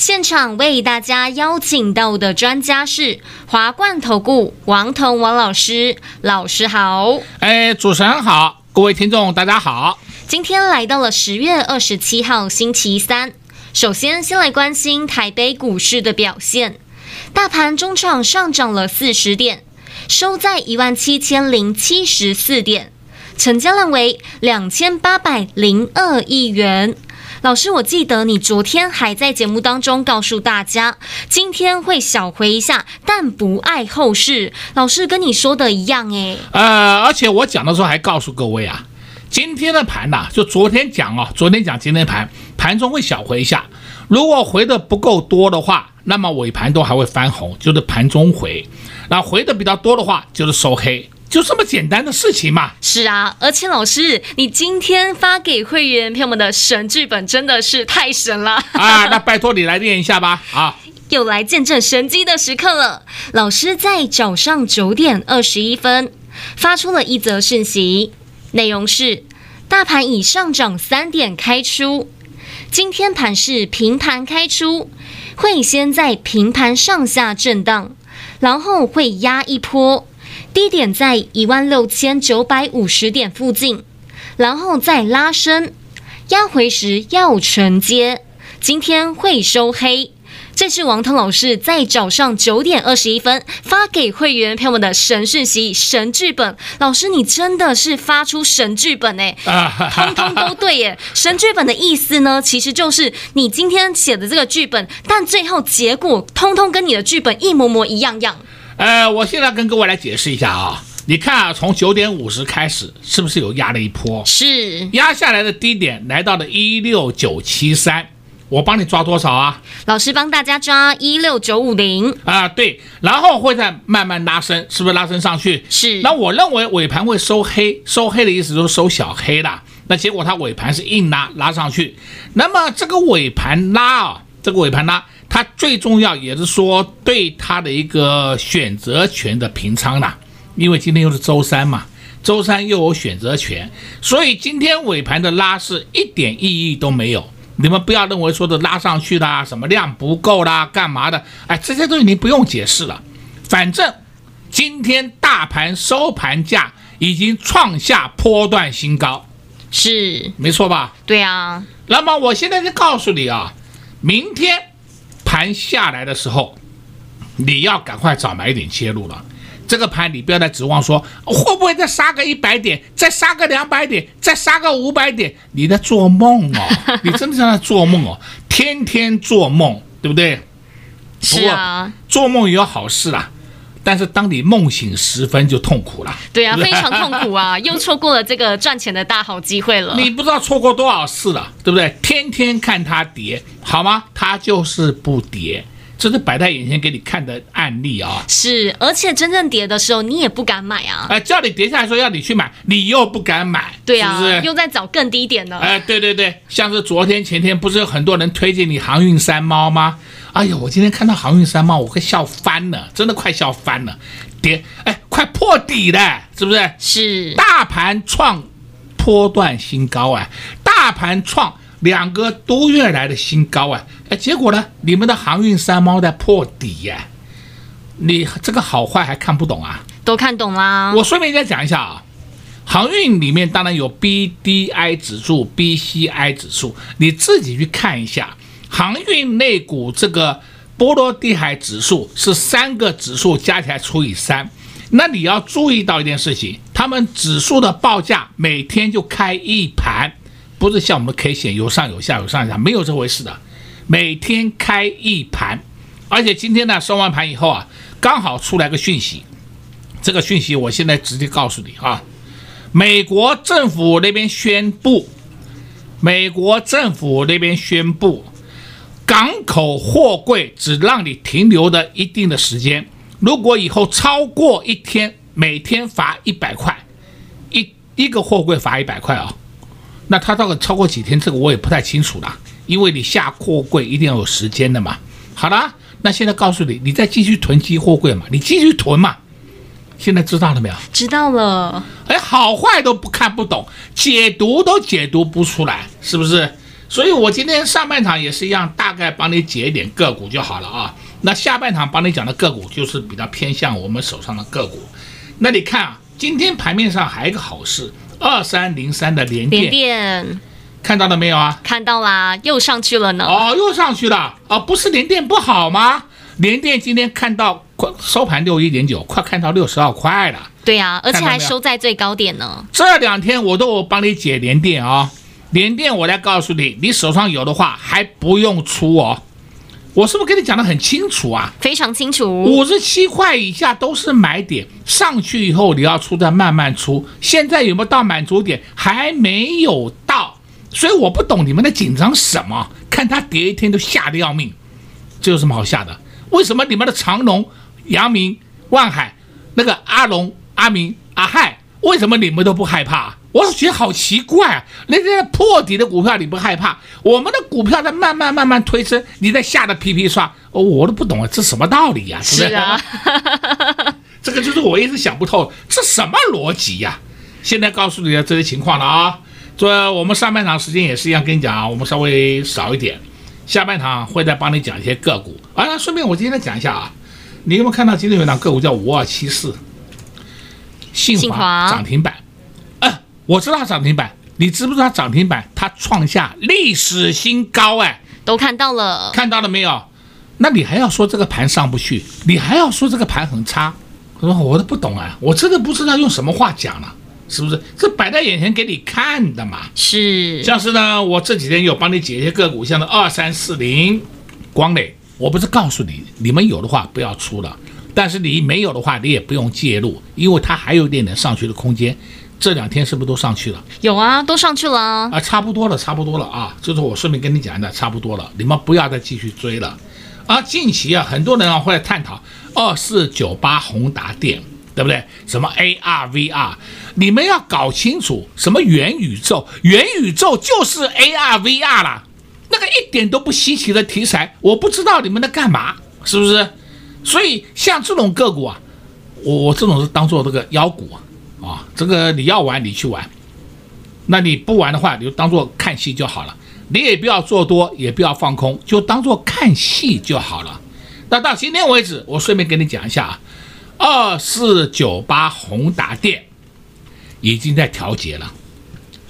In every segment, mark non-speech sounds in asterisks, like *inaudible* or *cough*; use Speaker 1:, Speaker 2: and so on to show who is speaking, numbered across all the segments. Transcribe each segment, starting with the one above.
Speaker 1: 现场为大家邀请到的专家是华冠投顾王彤王老师，老师好。
Speaker 2: 哎，主持人好，各位听众大家好。
Speaker 1: 今天来到了十月二十七号星期三，首先先来关心台北股市的表现，大盘中场上涨了四十点，收在一万七千零七十四点，成交量为两千八百零二亿元。老师，我记得你昨天还在节目当中告诉大家，今天会小回一下，但不碍后市。老师跟你说的一样，诶。
Speaker 2: 呃，而且我讲的时候还告诉各位啊，今天的盘呐、就昨天讲哦，昨天讲今天盘，盘中会小回一下，如果回的不够多的话，那么尾盘都还会翻红，就是盘中回。那回的比较多的话，就是收黑。就这么简单的事情嘛？
Speaker 1: 是啊，而且老师，你今天发给会员朋友们的神剧本真的是太神了
Speaker 2: 啊！那拜托你来念一下吧。啊，
Speaker 1: 又来见证神机的时刻了。老师在早上九点二十一分发出了一则讯息，内容是：大盘已上涨三点开出，今天盘是平盘开出，会先在平盘上下震荡，然后会压一波。低点在一万六千九百五十点附近，然后再拉升，压回时要承接。今天会收黑，这是王腾老师在早上九点二十一分发给会员朋友们的神讯息、神剧本。老师，你真的是发出神剧本哎，*laughs* 通通都对耶！神剧本的意思呢，其实就是你今天写的这个剧本，但最后结果通通跟你的剧本一模模一样样。
Speaker 2: 呃，我现在跟各位来解释一下啊，你看啊，从九点五十开始，是不是有压了一波？
Speaker 1: 是，
Speaker 2: 压下来的低点来到了一六九七三，我帮你抓多少啊？
Speaker 1: 老师帮大家抓一六九五零
Speaker 2: 啊，对，然后会再慢慢拉升，是不是拉升上去？
Speaker 1: 是。
Speaker 2: 那我认为尾盘会收黑，收黑的意思就是收小黑了。那结果它尾盘是硬拉拉上去，那么这个尾盘拉啊，这个尾盘拉。它最重要也是说对它的一个选择权的平仓啦，因为今天又是周三嘛，周三又有选择权，所以今天尾盘的拉是一点意义都没有。你们不要认为说的拉上去啦，什么量不够啦，干嘛的？哎，这些东西你不用解释了，反正今天大盘收盘价已经创下波段新高，
Speaker 1: 是
Speaker 2: 没错吧？
Speaker 1: 对啊。
Speaker 2: 那么我现在就告诉你啊，明天。盘下来的时候，你要赶快找买点切入了。这个盘你不要再指望说会不会再杀个一百点，再杀个两百点，再杀个五百点，你在做梦哦！*laughs* 你真的在做梦哦，天天做梦，对不对？
Speaker 1: 是啊，
Speaker 2: 做梦也有好事啦，但是当你梦醒时分就痛苦了。
Speaker 1: 对啊，*laughs* 非常痛苦啊，又错过了这个赚钱的大好机会了。
Speaker 2: 你不知道错过多少次了，对不对？天天看它跌，好吗？它就是不跌。这是摆在眼前给你看的案例啊、哦！
Speaker 1: 是，而且真正跌的时候，你也不敢买啊！
Speaker 2: 哎，叫你跌下来说要你去买，你又不敢买，
Speaker 1: 对啊，
Speaker 2: 是不是？
Speaker 1: 又在找更低点呢？
Speaker 2: 哎，对对对，像是昨天前天不是有很多人推荐你航运三猫吗？哎呦，我今天看到航运三猫，我快笑翻了，真的快笑翻了，跌，哎，快破底了，是不是？
Speaker 1: 是，
Speaker 2: 大盘创波段新高啊！大盘创。两个多月来的新高啊！哎，结果呢？你们的航运三猫在破底呀、啊！你这个好坏还看不懂啊？
Speaker 1: 都看懂啦！
Speaker 2: 我顺便再讲一下啊，航运里面当然有 BDI 指数、BCI 指数，你自己去看一下。航运类股这个波罗的海指数是三个指数加起来除以三，那你要注意到一件事情，他们指数的报价每天就开一盘。不是像我们的 K 线有上有下有上下，没有这回事的。每天开一盘，而且今天呢收完盘以后啊，刚好出来个讯息。这个讯息我现在直接告诉你啊，美国政府那边宣布，美国政府那边宣布，港口货柜只让你停留的一定的时间，如果以后超过一天，每天罚一百块，一一个货柜罚一百块啊。那它到底超过几天，这个我也不太清楚了，因为你下货柜一定要有时间的嘛。好了，那现在告诉你，你再继续囤积货柜嘛，你继续囤嘛。现在知道了没有？
Speaker 1: 知道了。
Speaker 2: 哎，好坏都不看不懂，解读都解读不出来，是不是？所以我今天上半场也是一样，大概帮你解一点个股就好了啊。那下半场帮你讲的个股就是比较偏向我们手上的个股。那你看啊，今天盘面上还有一个好事，二三零三的连电，
Speaker 1: 联电
Speaker 2: 看到了没有啊？
Speaker 1: 看到啦，又上去了呢。
Speaker 2: 哦，又上去了啊！不是连电不好吗？连电今天看到快。收盘六一点九，快看到六十二块了。
Speaker 1: 对呀、啊，而且还收在最高点呢。
Speaker 2: 这两天我都有帮你解连电啊，连电我来告诉你，你手上有的话还不用出哦。我是不是跟你讲的很清楚啊？
Speaker 1: 非常清楚。
Speaker 2: 五十七块以下都是买点，上去以后你要出再慢慢出。现在有没有到满足点？还没有到，所以我不懂你们在紧张什么？看它跌一天都吓得要命，这有什么好吓的？为什么你们的长隆？阳明、万海，那个阿龙、阿明、阿亥，为什么你们都不害怕？我是觉得好奇怪啊！那些破底的股票你不害怕，我们的股票在慢慢慢慢推升，你在吓得皮皮刷，哦，我都不懂啊，这什么道理呀、啊？
Speaker 1: 是啊，*laughs*
Speaker 2: 这个就是我一直想不透，这什么逻辑呀、啊？现在告诉你的这些情况了啊！这我们上半场时间也是一样，跟你讲啊，我们稍微少一点，下半场会再帮你讲一些个股啊。顺便我今天讲一下啊。你有没有看到今天有一档个股叫五二七四，信华涨停板？我知道它涨停板，你知不知道它涨停板？它创下历史新高哎，
Speaker 1: 都看到了，
Speaker 2: 看到了没有？那你还要说这个盘上不去？你还要说这个盘很差？我说我都不懂啊，我真的不知道用什么话讲了，是不是？这摆在眼前给你看的嘛。
Speaker 1: 是，
Speaker 2: 像是呢，我这几天有帮你解一些个股，像那二三四零光磊。我不是告诉你，你们有的话不要出了，但是你没有的话，你也不用介入，因为它还有一点点上去的空间。这两天是不是都上去了？
Speaker 1: 有啊，都上去了啊，
Speaker 2: 啊，差不多了，差不多了啊，就是我顺便跟你讲的，差不多了，你们不要再继续追了。啊，近期啊，很多人啊会来探讨二四九八宏达电，对不对？什么 AR VR，你们要搞清楚什么元宇宙，元宇宙就是 AR VR 啦。那个一点都不稀奇的题材，我不知道你们在干嘛，是不是？所以像这种个股啊，我我这种是当做这个妖股啊，啊，这个你要玩你去玩，那你不玩的话，你就当做看戏就好了。你也不要做多，也不要放空，就当做看戏就好了。那到今天为止，我顺便跟你讲一下啊，二四九八宏达电已经在调节了。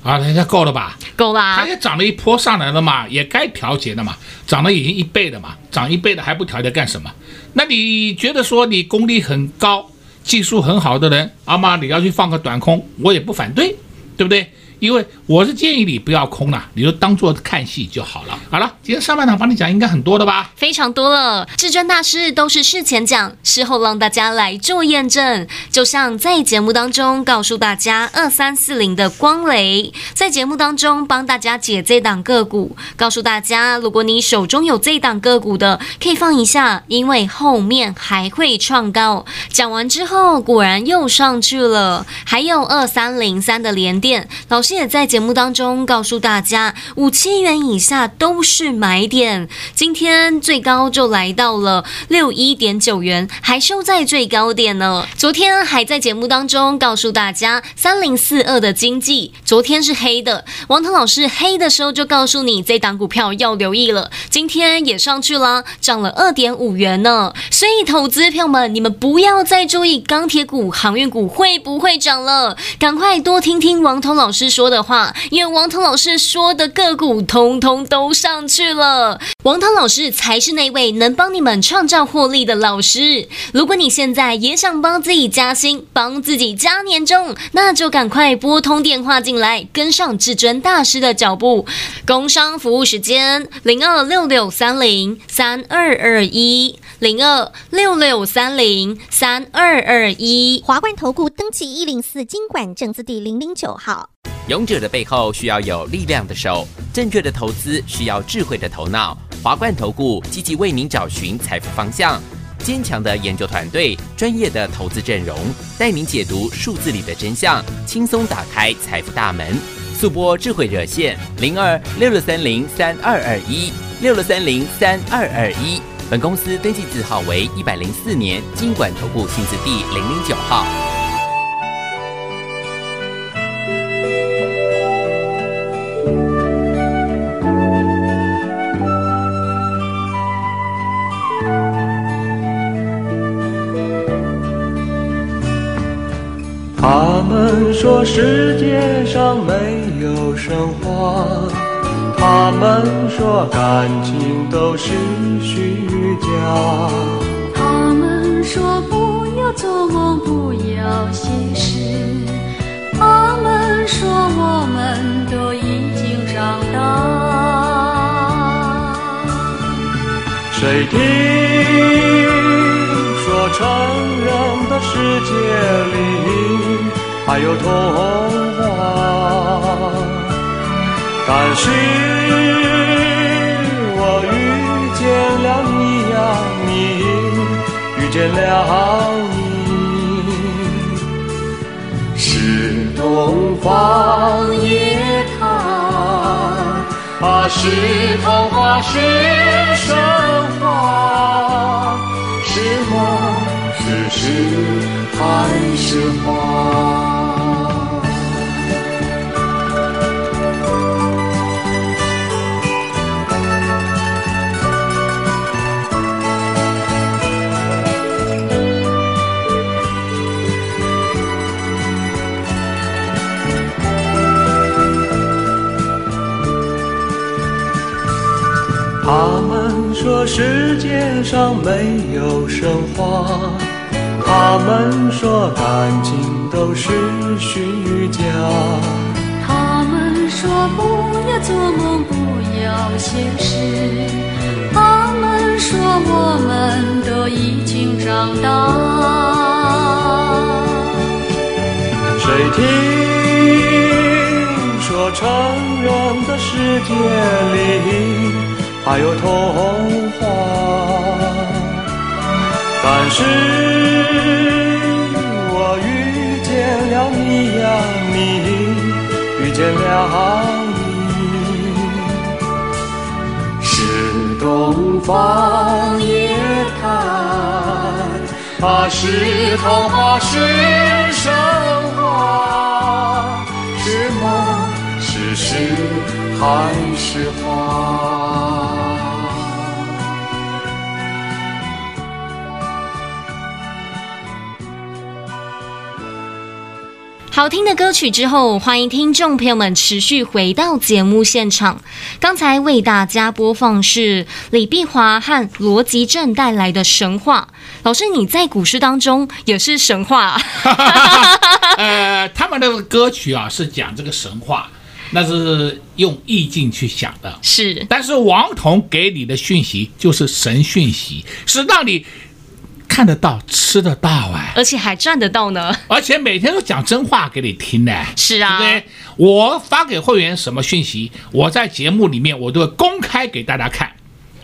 Speaker 2: 啊，人家够了吧？
Speaker 1: 够了，
Speaker 2: 它也涨了一波上来了嘛，也该调节的嘛，涨了已经一倍了嘛，涨一倍的还不调节干什么？那你觉得说你功力很高、技术很好的人，阿妈你要去放个短空，我也不反对，对不对？因为我是建议你不要空了，你就当做看戏就好了。好了，今天上半场帮你讲应该很多的吧？
Speaker 1: 非常多了。至尊大师都是事前讲，事后让大家来做验证。就像在节目当中告诉大家二三四零的光雷，在节目当中帮大家解这档个股，告诉大家，如果你手中有这档个股的，可以放一下，因为后面还会创高。讲完之后，果然又上去了。还有二三零三的连电，老师。也在节目当中告诉大家，五七元以下都是买点。今天最高就来到了六一点九元，还收在最高点呢。昨天还在节目当中告诉大家，三零四二的经济昨天是黑的。王腾老师黑的时候就告诉你，这档股票要留意了。今天也上去了，涨了二点五元呢。所以投资票们，你们不要再注意钢铁股、航运股会不会涨了，赶快多听听王腾老师说。说的话，因为王腾老师说的个股通通都上去了。王腾老师才是那位能帮你们创造获利的老师。如果你现在也想帮自己加薪、帮自己加年终，那就赶快拨通电话进来，跟上至尊大师的脚步。工商服务时间：零二六六三零三二二一。零二六六三零三二二一。
Speaker 3: 华冠投顾登记一。零四经管证字第零零九号。
Speaker 4: 勇者的背后需要有力量的手，正确的投资需要智慧的头脑。华冠投顾积极为您找寻财富方向，坚强的研究团队，专业的投资阵容，带您解读数字里的真相，轻松打开财富大门。速拨智慧热线零二六六三零三二二一六六三零三二二一。本公司登记字号为一百零四年经管投顾新字第零零九
Speaker 5: 号。们说世界上没有神话。他们说感情都是虚假，
Speaker 6: 他们说不要做梦，不要现实，他们说我们都已经长大。
Speaker 5: 谁听说成人的世界里还有童话？但是我遇见了你呀，你遇见了你，是东方夜谭，啊，是童话，是神话，是梦，是诗，还是画？他们说世界上没有神话，他们说感情都是虚假，
Speaker 6: 他们说不要做梦，不要现实，他们说我们都已经长大。
Speaker 5: 谁听说成人的世界里？还有童话，但是我遇见了你呀，你遇见了你，是东方夜谭，啊，是童话，是神话，是梦，是诗，还是画？
Speaker 1: 好听的歌曲之后，欢迎听众朋友们持续回到节目现场。刚才为大家播放是李碧华和罗吉正带来的神话。老师，你在股市当中也是神话啊？*laughs*
Speaker 2: 呃，他们的歌曲啊是讲这个神话，那是用意境去想的。
Speaker 1: 是，
Speaker 2: 但是王彤给你的讯息就是神讯息，是让你。看得到，吃得到哎，
Speaker 1: 而且还赚得到呢，
Speaker 2: 而且每天都讲真话给你听呢。
Speaker 1: 是啊，
Speaker 2: 对不对？我发给会员什么讯息，我在节目里面我都会公开给大家看。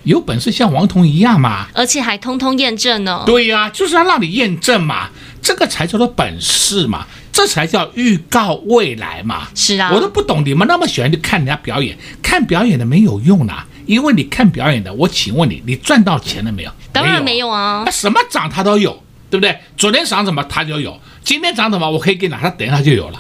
Speaker 2: 有本事像王彤一样嘛，
Speaker 1: 而且还通通验证呢。
Speaker 2: 对呀、啊，就是要让你验证嘛，这个才叫做本事嘛，这才叫预告未来嘛。
Speaker 1: 是啊，
Speaker 2: 我都不懂你们那么喜欢去看人家表演，看表演的没有用啦。因为你看表演的，我请问你，你赚到钱了没有？
Speaker 1: 当然没有啊。
Speaker 2: 那什么涨它都有，对不对？昨天涨什么它就有，今天涨什么我可以给你拿，它等一下就有了。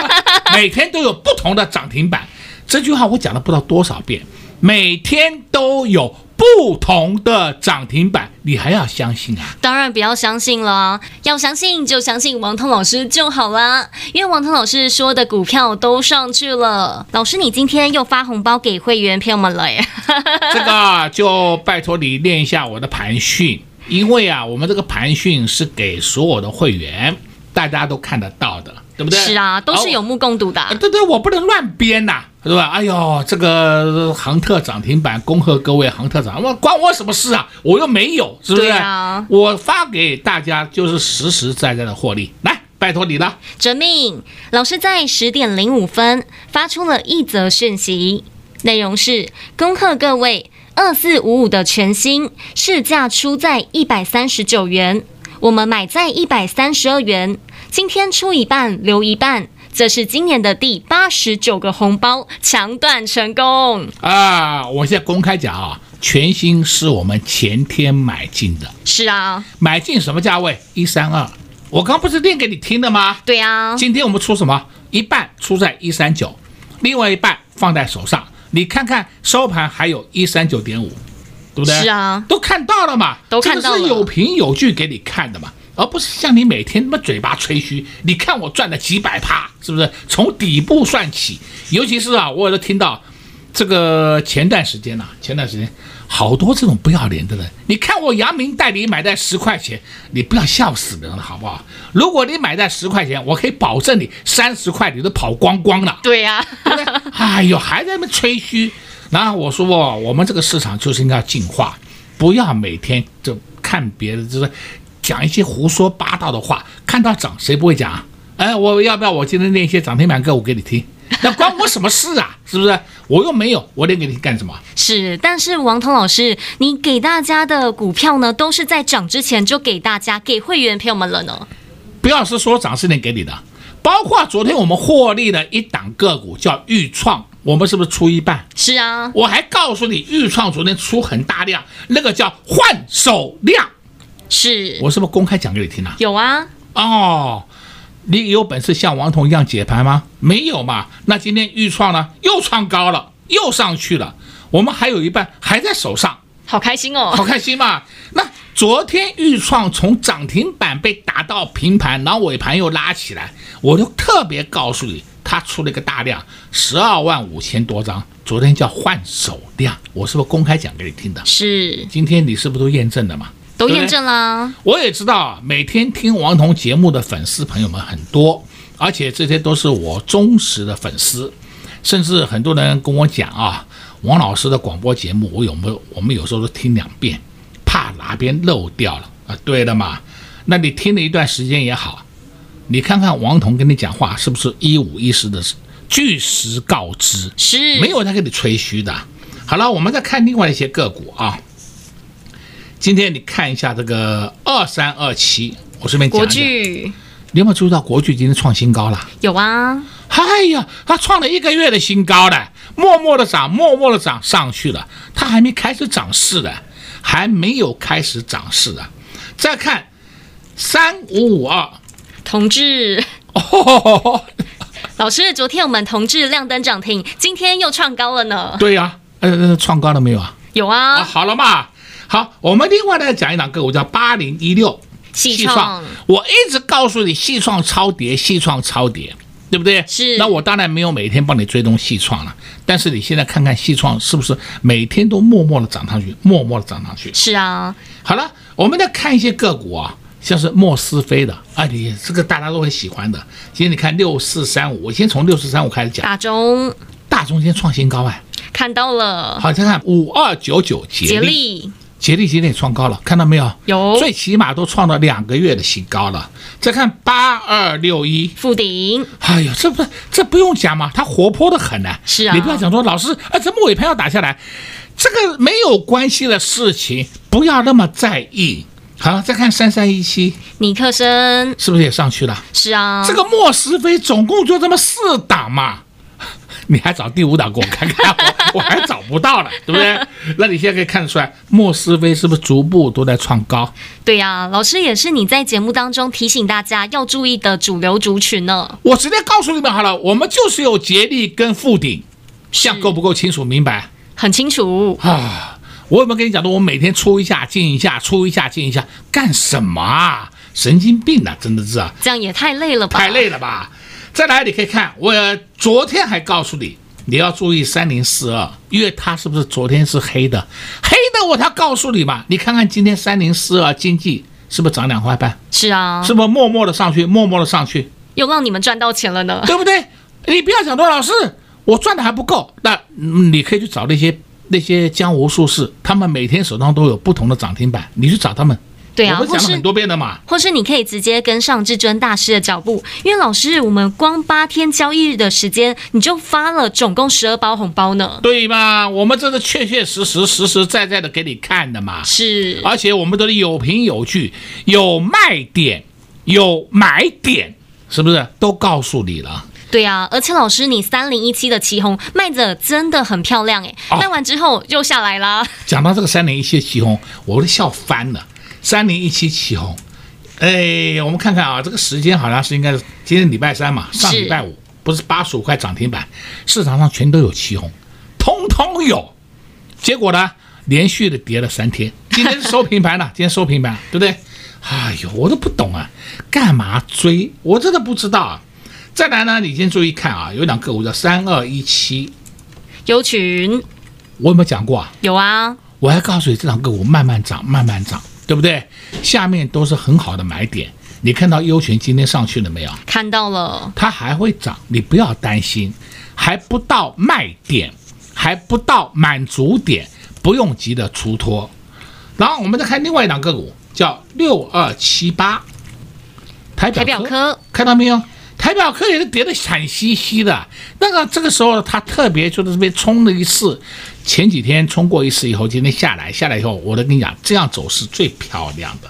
Speaker 2: *laughs* 每天都有不同的涨停板，这句话我讲了不知道多少遍，每天都有。不同的涨停板，你还要相信啊？
Speaker 1: 当然不要相信了，要相信就相信王彤老师就好啦。因为王彤老师说的股票都上去了。老师，你今天又发红包给会员朋友们了耶？*laughs*
Speaker 2: 这个就拜托你练一下我的盘训，因为啊，我们这个盘训是给所有的会员，大家都看得到的。对不对？
Speaker 1: 是啊，都是有目共睹的。啊、
Speaker 2: 对对，我不能乱编呐，对吧？哎呦，这个航特涨停板，恭贺各位航特涨，我关我什么事啊？我又没有，是不是？
Speaker 1: 啊、
Speaker 2: 我发给大家就是实实在在的获利，来，拜托你了。
Speaker 1: 哲命，老师在十点零五分发出了一则讯息，内容是恭贺各位。二四五五的全新市价出在一百三十九元，我们买在一百三十二元，今天出一半留一半，这是今年的第八十九个红包抢断成功
Speaker 2: 啊！我现在公开讲啊，全新是我们前天买进的，
Speaker 1: 是啊，
Speaker 2: 买进什么价位？一三二，我刚不是念给你听的吗？
Speaker 1: 对啊，
Speaker 2: 今天我们出什么？一半出在一三九，另外一半放在手上，你看看收盘还有一三九点五，对不对？
Speaker 1: 是啊，
Speaker 2: 都看到了嘛，
Speaker 1: 都看到了，
Speaker 2: 这个是有凭有据给你看的嘛。而不是像你每天那么嘴巴吹嘘，你看我赚了几百趴，是不是？从底部算起，尤其是啊，我都听到这个前段时间呐、啊，前段时间好多这种不要脸的人，你看我阳明代理买在十块钱，你不要笑死人了，好不好？如果你买在十块钱，我可以保证你三十块你都跑光光了。
Speaker 1: 对呀？
Speaker 2: 哎呦，还在那边吹嘘。然后我说哦，我们这个市场就是应该要进化，不要每天就看别的，就是。讲一些胡说八道的话，看到涨谁不会讲啊？哎，我要不要我今天练一些涨停板歌舞给你听？*laughs* 那关我什么事啊？是不是？我又没有，我练给你干什么？
Speaker 1: 是，但是王彤老师，你给大家的股票呢，都是在涨之前就给大家给会员朋友们了呢。
Speaker 2: 不要是说涨是能给你的，包括昨天我们获利的一档个股叫豫创，我们是不是出一半？
Speaker 1: 是啊，
Speaker 2: 我还告诉你，豫创昨天出很大量，那个叫换手量。
Speaker 1: 是
Speaker 2: 我是不是公开讲给你听啊？
Speaker 1: 有啊。
Speaker 2: 哦，你有本事像王彤一样解盘吗？没有嘛。那今天预创呢？又创高了，又上去了。我们还有一半还在手上，
Speaker 1: 好开心哦，
Speaker 2: 好开心嘛。那昨天预创从涨停板被打到平盘，然后尾盘又拉起来，我就特别告诉你，它出了一个大量，十二万五千多张。昨天叫换手量，我是不是公开讲给你听的？
Speaker 1: 是。
Speaker 2: 今天你是不是都验证了嘛？
Speaker 1: 都验证了，
Speaker 2: 我也知道，每天听王彤节目的粉丝朋友们很多，而且这些都是我忠实的粉丝，甚至很多人跟我讲啊，王老师的广播节目我有没有？我们有时候都听两遍，怕哪边漏掉了啊？对的嘛，那你听了一段时间也好，你看看王彤跟你讲话是不是一五一十的，据实告知，
Speaker 1: 是
Speaker 2: 没有他给你吹嘘的。好了，我们再看另外一些个股啊。今天你看一下这个二三二七，我顺便讲一下。你有没有注意到国巨今天创新高了？
Speaker 1: 有啊。
Speaker 2: 哎呀，它创了一个月的新高了，默默的涨，默默的涨上去了。它还没开始涨势的，还没有开始涨势的。再看三五五二，
Speaker 1: 同志。
Speaker 2: 哦，*laughs*
Speaker 1: 老师，昨天我们同志亮灯涨停，今天又创高了呢。
Speaker 2: 对呀、啊，呃，创高了没有啊？
Speaker 1: 有啊。
Speaker 2: 啊好了嘛。好，我们另外呢讲一档个股叫八零一六，
Speaker 1: 细创。
Speaker 2: 我一直告诉你，细创超跌，细创超跌，对不对？
Speaker 1: 是。
Speaker 2: 那我当然没有每天帮你追踪细创了，但是你现在看看细创是不是每天都默默的涨上去，默默的涨上去。
Speaker 1: 是啊。
Speaker 2: 好了，我们再看一些个股啊，像是莫斯菲的，哎，你这个大家都很喜欢的。今天你看六四三五，我先从六四三五开始讲。
Speaker 1: 大中。
Speaker 2: 大中今天创新高哎。
Speaker 1: 看到了。
Speaker 2: 好，再看五二九九捷力。捷力今天也创高了，看到没有？
Speaker 1: 有，
Speaker 2: 最起码都创了两个月的新高了。再看八二六一
Speaker 1: 富鼎，
Speaker 2: 哎呦，这不这不用讲嘛，它活泼的很呢、啊。
Speaker 1: 是啊，
Speaker 2: 你不要讲说老师，啊，这尾盘要打下来，这个没有关系的事情，不要那么在意。好，再看三三一七
Speaker 1: 尼克森，
Speaker 2: 是不是也上去了？
Speaker 1: 是啊，
Speaker 2: 这个莫斯菲总共就这么四档嘛。你还找第五档给我看看，我我还找不到了，对不对？那你现在可以看得出来，莫斯威是不是逐步都在创高？
Speaker 1: 对呀、啊，老师也是你在节目当中提醒大家要注意的主流族群呢。
Speaker 2: 我直接告诉你们好了，我们就是有杰力跟富鼎，像够不够清楚明白？
Speaker 1: 很清楚
Speaker 2: 啊！我有没有跟你讲的？我每天出一下进一下，出一下进一下，干什么啊？神经病啊！真的是啊，
Speaker 1: 这样也太累了吧？
Speaker 2: 太累了吧？再来，你可以看，我昨天还告诉你，你要注意三零四二，因为它是不是昨天是黑的？黑的我才告诉你嘛，你看看今天三零四二经济是不是涨两块半？
Speaker 1: 是啊，
Speaker 2: 是不是默默的上去，默默的上去，
Speaker 1: 又让你们赚到钱了呢？
Speaker 2: 对不对？你不要想多老师，我赚的还不够，那你可以去找那些那些江湖术士，他们每天手上都有不同的涨停板，你去找他们。
Speaker 1: 对啊，或是
Speaker 2: 我不是讲了很多遍的嘛。
Speaker 1: 或是你可以直接跟上至尊大师的脚步，因为老师，我们光八天交易日的时间，你就发了总共十二包红包呢。
Speaker 2: 对嘛，我们这是确确实实、实实在在的给你看的嘛。
Speaker 1: 是，
Speaker 2: 而且我们都是有凭有据，有卖点，有买点，是不是都告诉你了？
Speaker 1: 对啊，而且老师，你三零一七的旗红卖的真的很漂亮哎，
Speaker 2: 哦
Speaker 1: 卖完之后又下来啦。
Speaker 2: 讲到这个三零一七的旗红，我都笑翻了。三零一七起红，哎，我们看看啊，这个时间好像是应该是今天礼拜三嘛，上礼拜五不是八十五块涨停板，市场上全都有起红，通通有。结果呢，连续的跌了三天，今天是收平盘了，今天收平盘，对不对？哎呦，我都不懂啊，干嘛追？我真的不知道啊。再来呢，你先注意看啊，有两个股叫三二一七，
Speaker 1: 有群
Speaker 2: 我有没有讲过啊？
Speaker 1: 有啊，
Speaker 2: 我还告诉你，这两个股慢慢涨，慢慢涨，对不对？下面都是很好的买点。你看到优群今天上去了没有？
Speaker 1: 看到了，
Speaker 2: 它还会涨，你不要担心，还不到卖点，还不到满足点，不用急着出脱。然后我们再看另外一档个股，叫六二七八，台表
Speaker 1: 台表科
Speaker 2: 看到没有？台表科也是跌得惨兮兮的。那个这个时候，它特别就在这边冲了一次，前几天冲过一次以后，今天下来，下来以后，我都跟你讲，这样走是最漂亮的，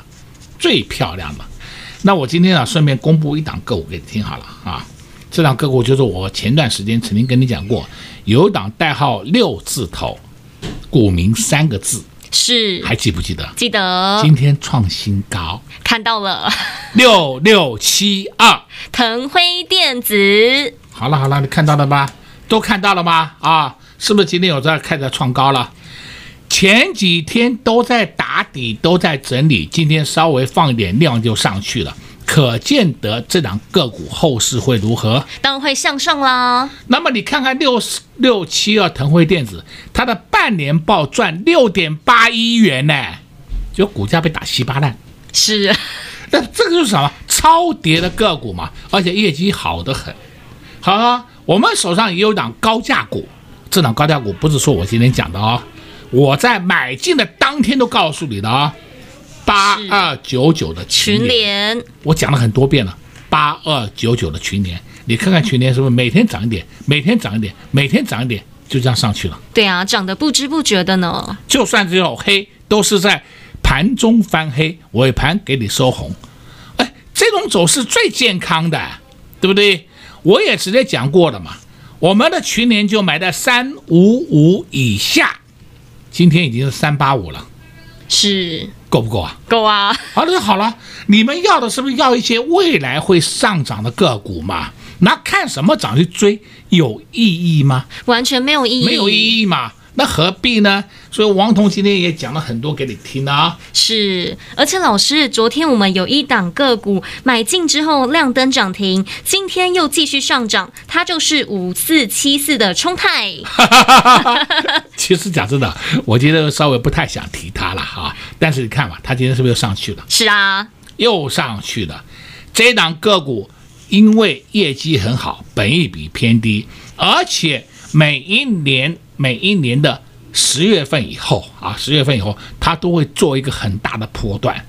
Speaker 2: 最漂亮的。那我今天啊，顺便公布一档个股给你听好了啊。这档个股就是我前段时间曾经跟你讲过，有一档代号六字头，股名三个字，
Speaker 1: 是
Speaker 2: 还记不记得？
Speaker 1: 记得
Speaker 2: 今天创新高，
Speaker 1: 看到了，
Speaker 2: 六六七二。
Speaker 1: 腾辉电子，
Speaker 2: 好了好了，你看到了吗？都看到了吗？啊，是不是今天有在开始创高了？前几天都在打底，都在整理，今天稍微放一点量就上去了，可见得这档个股后市会如何？
Speaker 1: 当然会向上啦。
Speaker 2: 那么你看看六六七二腾辉电子，它的半年报赚六点八一元呢，就股价被打稀巴烂。
Speaker 1: 是，*laughs*
Speaker 2: 那这个就是什么？超跌的个股嘛，而且业绩好得很。好啊，我们手上也有档高价股，这档高价股不是说我今天讲的哦，我在买进的当天都告诉你的啊、哦，八二九九的群
Speaker 1: 联，
Speaker 2: 我讲了很多遍了，八二九九的群联，你看看群联是不是每天涨一点，每天涨一点，每天涨一点，就这样上去了。
Speaker 1: 对啊，涨得不知不觉的呢。
Speaker 2: 就算只有黑，都是在盘中翻黑，尾盘给你收红。哎这种走势最健康的，对不对？我也直接讲过了嘛。我们的群联就买在三五五以下，今天已经是三八五了，
Speaker 1: 是
Speaker 2: 够不够啊？
Speaker 1: 够啊！
Speaker 2: 好了好了，你们要的是不是要一些未来会上涨的个股嘛？那看什么涨去追有意义吗？
Speaker 1: 完全没有意义，
Speaker 2: 没有意义嘛。那何必呢？所以王彤今天也讲了很多给你听啊。
Speaker 1: 是，而且老师，昨天我们有一档个股买进之后亮灯涨停，今天又继续上涨，它就是五四七四的冲泰。*laughs* *laughs*
Speaker 2: 其实讲真的，我觉得稍微不太想提它了哈。但是你看嘛，它今天是不是又上去了？
Speaker 1: 是啊，
Speaker 2: 又上去了。这档个股因为业绩很好，本益比偏低，而且每一年。每一年的十月份以后啊，十月份以后，它都会做一个很大的波段。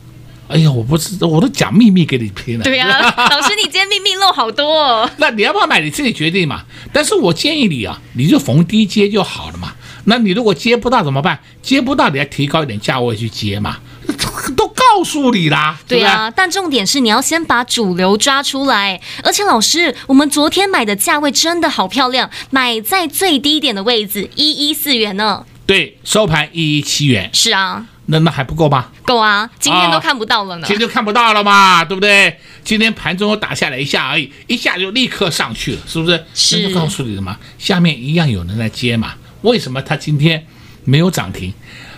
Speaker 2: 哎呀，我不是，我都讲秘密给你听了。
Speaker 1: 对呀、啊，*laughs* 老师，你今天秘密漏好多、哦。*laughs*
Speaker 2: 那你要不要买？你自己决定嘛。但是我建议你啊，你就逢低接就好了嘛。那你如果接不到怎么办？接不到，你要提高一点价位去接嘛。都告诉你啦，
Speaker 1: 对啊，但重点是你要先把主流抓出来。而且老师，我们昨天买的价位真的好漂亮，买在最低点的位置，一一四元呢。
Speaker 2: 对，收盘一一七元。
Speaker 1: 是啊，
Speaker 2: 那那还不够吗？
Speaker 1: 够啊，今天都看不到了呢。
Speaker 2: 今天就看不到了嘛，对不对？今天盘中打下来一下而已，一下就立刻上去了，是不是？
Speaker 1: 是。
Speaker 2: 那就告诉你了嘛，下面一样有人在接嘛。为什么它今天没有涨停？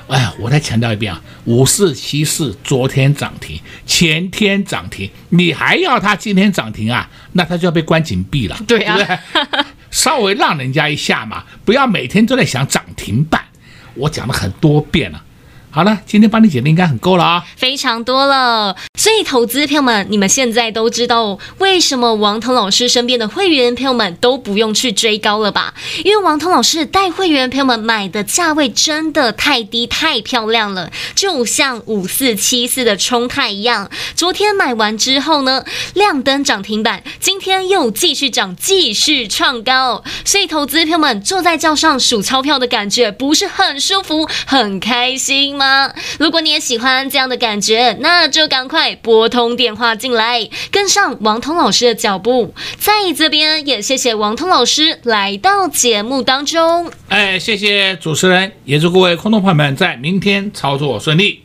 Speaker 2: 哎呀，我再强调一遍啊，五四七四昨天涨停，前天涨停，你还要它今天涨停啊？那它就要被关紧闭了，
Speaker 1: 对啊，
Speaker 2: 对不对？*laughs* 稍微让人家一下嘛，不要每天都在想涨停板。我讲了很多遍了，好了，今天帮你解的应该很够了啊，
Speaker 1: 非常多了。所以，投资朋友们，你们现在都知道为什么王彤老师身边的会员朋友们都不用去追高了吧？因为王彤老师带会员朋友们买的价位真的太低，太漂亮了，就像五四七四的冲泰一样。昨天买完之后呢，亮灯涨停板，今天又继续涨，继续创高。所以，投资朋友们坐在轿上数钞票的感觉，不是很舒服、很开心吗？如果你也喜欢这样的感觉，那就赶快拨通电话进来，跟上王通老师的脚步。在这边也谢谢王通老师来到节目当中。
Speaker 2: 哎，谢谢主持人，也祝各位空洞朋友们在明天操作顺利。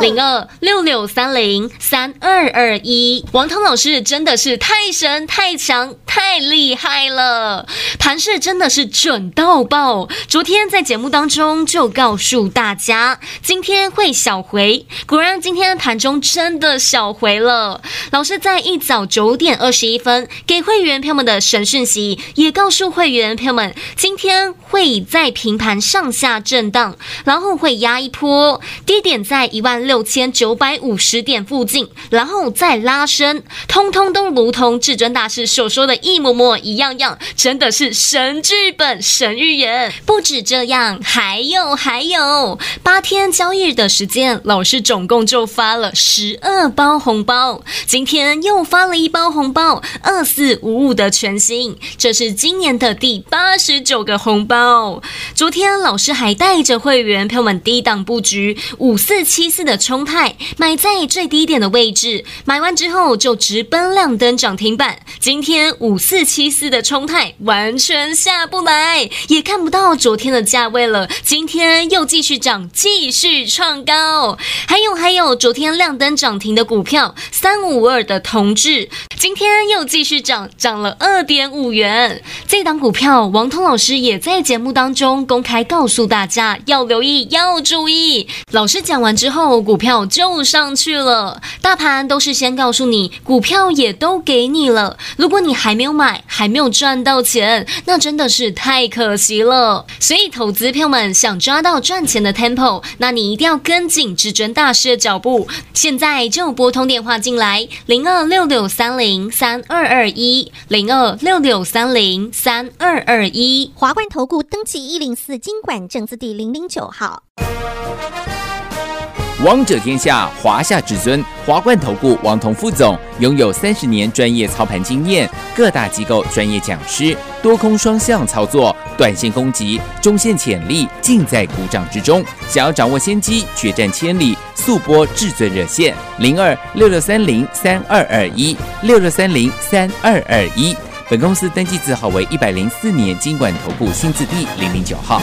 Speaker 1: 零二六六三零三二二一，王涛老师真的是太神、太强、太厉害了，盘势真的是准到爆。昨天在节目当中就告诉大家，今天会小回，果然今天盘中真的小回了。老师在一早九点二十一分给会员朋友们的神讯息，也告诉会员朋友们，今天会在平盘上下震荡，然后会压一波，低点在一万。六千九百五十点附近，然后再拉升，通通都如同至尊大师所说的一模模一样样，真的是神剧本、神预言。不止这样，还有还有，八天交易的时间，老师总共就发了十二包红包，今天又发了一包红包，二四五五的全新，这是今年的第八十九个红包。昨天老师还带着会员朋友们低档布局五四七四的。冲泰买在最低点的位置，买完之后就直奔亮灯涨停板。今天五四七四的冲泰完全下不来，也看不到昨天的价位了。今天又继续涨，继续创高。还有还有，昨天亮灯涨停的股票三五二的同志，今天又继续涨，涨了二点五元。这档股票，王通老师也在节目当中公开告诉大家要留意，要注意。老师讲完之后。股票就上去了，大盘都是先告诉你，股票也都给你了。如果你还没有买，还没有赚到钱，那真的是太可惜了。所以，投资票们想抓到赚钱的 tempo，那你一定要跟紧至尊大师的脚步。现在就拨通电话进来，零二六六三零三二二一，零二六六三零三二二一。
Speaker 3: 华冠投顾登记一零四金管证字第零零九号。
Speaker 4: 王者天下，华夏至尊，华冠投顾王彤副总拥有三十年专业操盘经验，各大机构专业讲师，多空双向操作，短线攻击，中线潜力尽在股掌之中。想要掌握先机，决战千里，速拨至尊热线零二六六三零三二二一六六三零三二二一。本公司登记字号为一百零四年金管投顾新字第零零九号。